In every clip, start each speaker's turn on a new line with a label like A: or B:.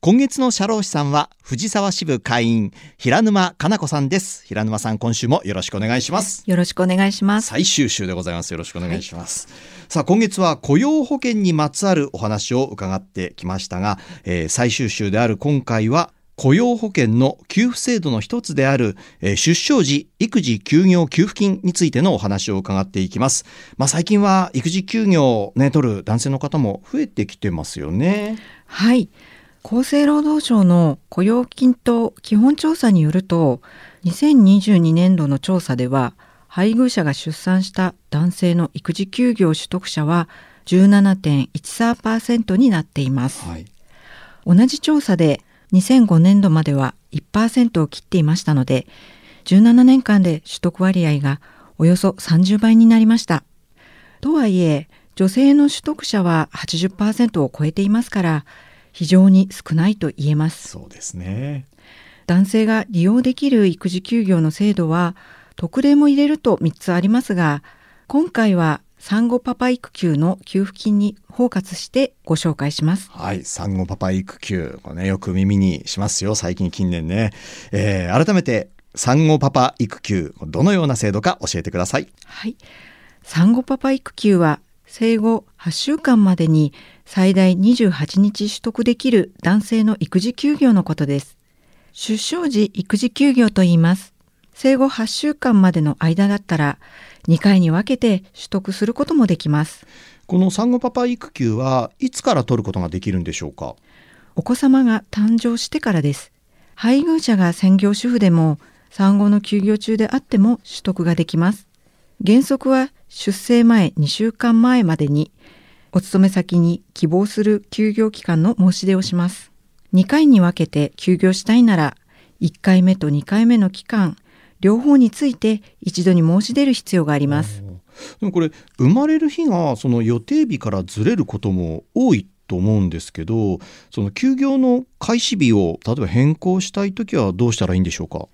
A: 今月の社労士さんは藤沢支部会員平沼かな子さんです平沼さん今週もよろしくお願いします
B: よろしくお願いします
A: 最終週でございますよろしくお願いします、はい、さあ今月は雇用保険にまつわるお話を伺ってきましたが、えー、最終週である今回は雇用保険の給付制度の一つである、えー、出生時育児休業給付金についてのお話を伺っていきます。まあ、最近は育児休業をね取る男性の方も増えてきてますよね。
B: はい。厚生労働省の雇用均等基本調査によると2022年度の調査では配偶者が出産した男性の育児休業取得者は17.13%になっています、はい、同じ調査で2005年度までは1%を切っていましたので17年間で取得割合がおよそ30倍になりました。とはいえ女性の取得者は80%を超えていますから非常に少ないと言えます。
A: そうですね。
B: 男性が利用できる育児休業の制度は特例も入れると3つありますが、今回は産後パパ育休の給付金に包括してご紹介します。
A: はい、産後パパ育休、これね、よく耳にしますよ、最近近年ね。えー、改めて、産後パパ育休、どのような制度か教えてください。
B: はい。産後パパ育休は、生後8週間までに最大28日取得できる男性の育児休業のことです。出生時育児休業と言います。生後8週間までの間だったら2回に分けて取得することもできます。
A: この産後パパ育休はいつから取ることができるんでしょうか？
B: お子様が誕生してからです。配偶者が専業主婦でも産後の休業中であっても取得ができます。原則は出生前2週間前までにお勤め先に希望する休業期間の申し出をします。2回に分けて休業したいなら、1回目と2回目の期間、両方について一度に申し出る必要があります。
A: でもこれ生まれる日がその予定日からずれることも多いと思うんですけどその休業の開始日を例えば変更したい時はどうしたらいいんでしょうか？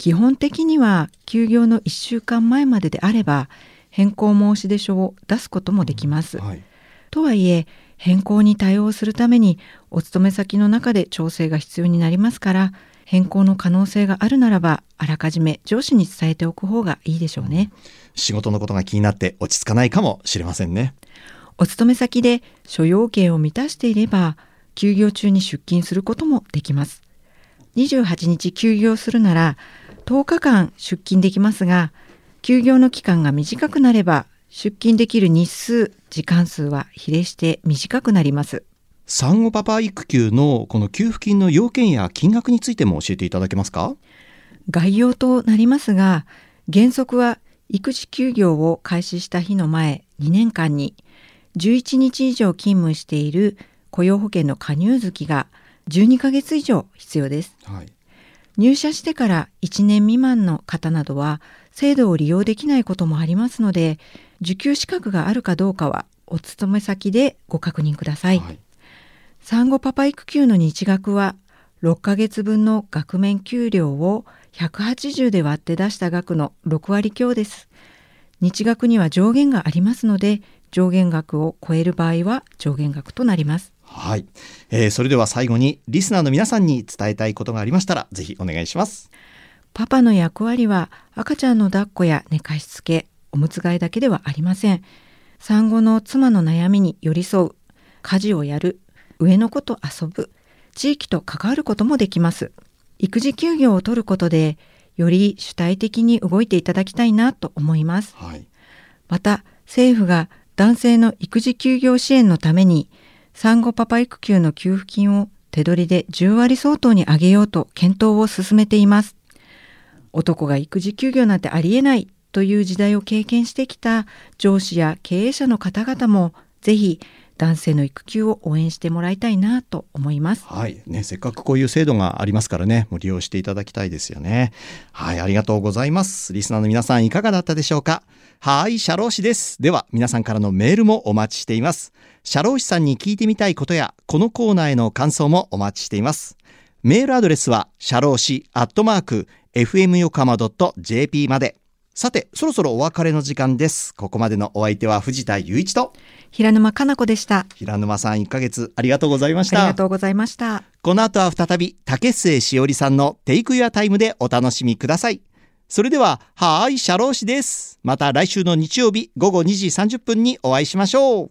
B: 基本的には休業の1週間前までであれば変更申し出書を出すこともできます。はい、とはいえ変更に対応するためにお勤め先の中で調整が必要になりますから変更の可能性があるならばあらかじめ上司に伝えておく方がいいでしょうね。
A: 仕事のことが気になって落ち着かないかもしれませんね。
B: お勤め先で諸要件を満たしていれば休業中に出勤することもできます。28日休業するなら10日間出勤できますが休業の期間が短くなれば出勤できる日数、時間数は比例して短くなります。
A: 産後パパ育休のこの給付金の要件や金額についても教えていただけますか？
B: 概要となりますが、原則は育児休業を開始した日の前2年間に11日以上勤務している雇用保険の加入月が12ヶ月以上必要です。はい、入社してから1年未満の方などは制度を利用できないこともありますので受給資格があるかどうかはお勤め先でご確認ください、はい、産後パパ育休の日額は6ヶ月分の額面給料を180で割って出した額の6割強です。日額には上限がありますので上限額を超える場合は上限額となります
A: はい、えー、それでは最後にリスナーの皆さんに伝えたいことがありましたらぜひお願いします
B: パパの役割は赤ちゃんの抱っこや寝かしつけおむつ替えだけではありません。産後の妻の悩みに寄り添う、家事をやる、上の子と遊ぶ、地域と関わることもできます。育児休業を取ることで、より主体的に動いていただきたいなと思います。はい、また、政府が男性の育児休業支援のために、産後パパ育休の給付金を手取りで10割相当に上げようと検討を進めています。男が育児休業なんてありえないという時代を経験してきた上司や経営者の方々もぜひ男性の育休を応援してもらいたいなと思います。
A: はい。ねせっかくこういう制度がありますからねもう利用していただきたいですよね。はいありがとうございます。リスナーの皆さんいかがだったでしょうか？はい社労士です。では皆さんからのメールもお待ちしています。社労士さんに聞いてみたいことやこのコーナーへの感想もお待ちしています。メールアドレスは社労士アットマーク fm 横浜 .jp まで。さてそろそろお別れの時間です。ここまでのお相手は藤田雄一と
B: 平沼かな子でした。
A: 平沼さん1ヶ月ありがとうございました。
B: ありがとうございました。
A: この後は再び竹末しおりさんのテイクユアタイムでお楽しみください。それでははーい社労士です。また来週の日曜日午後2時30分にお会いしましょう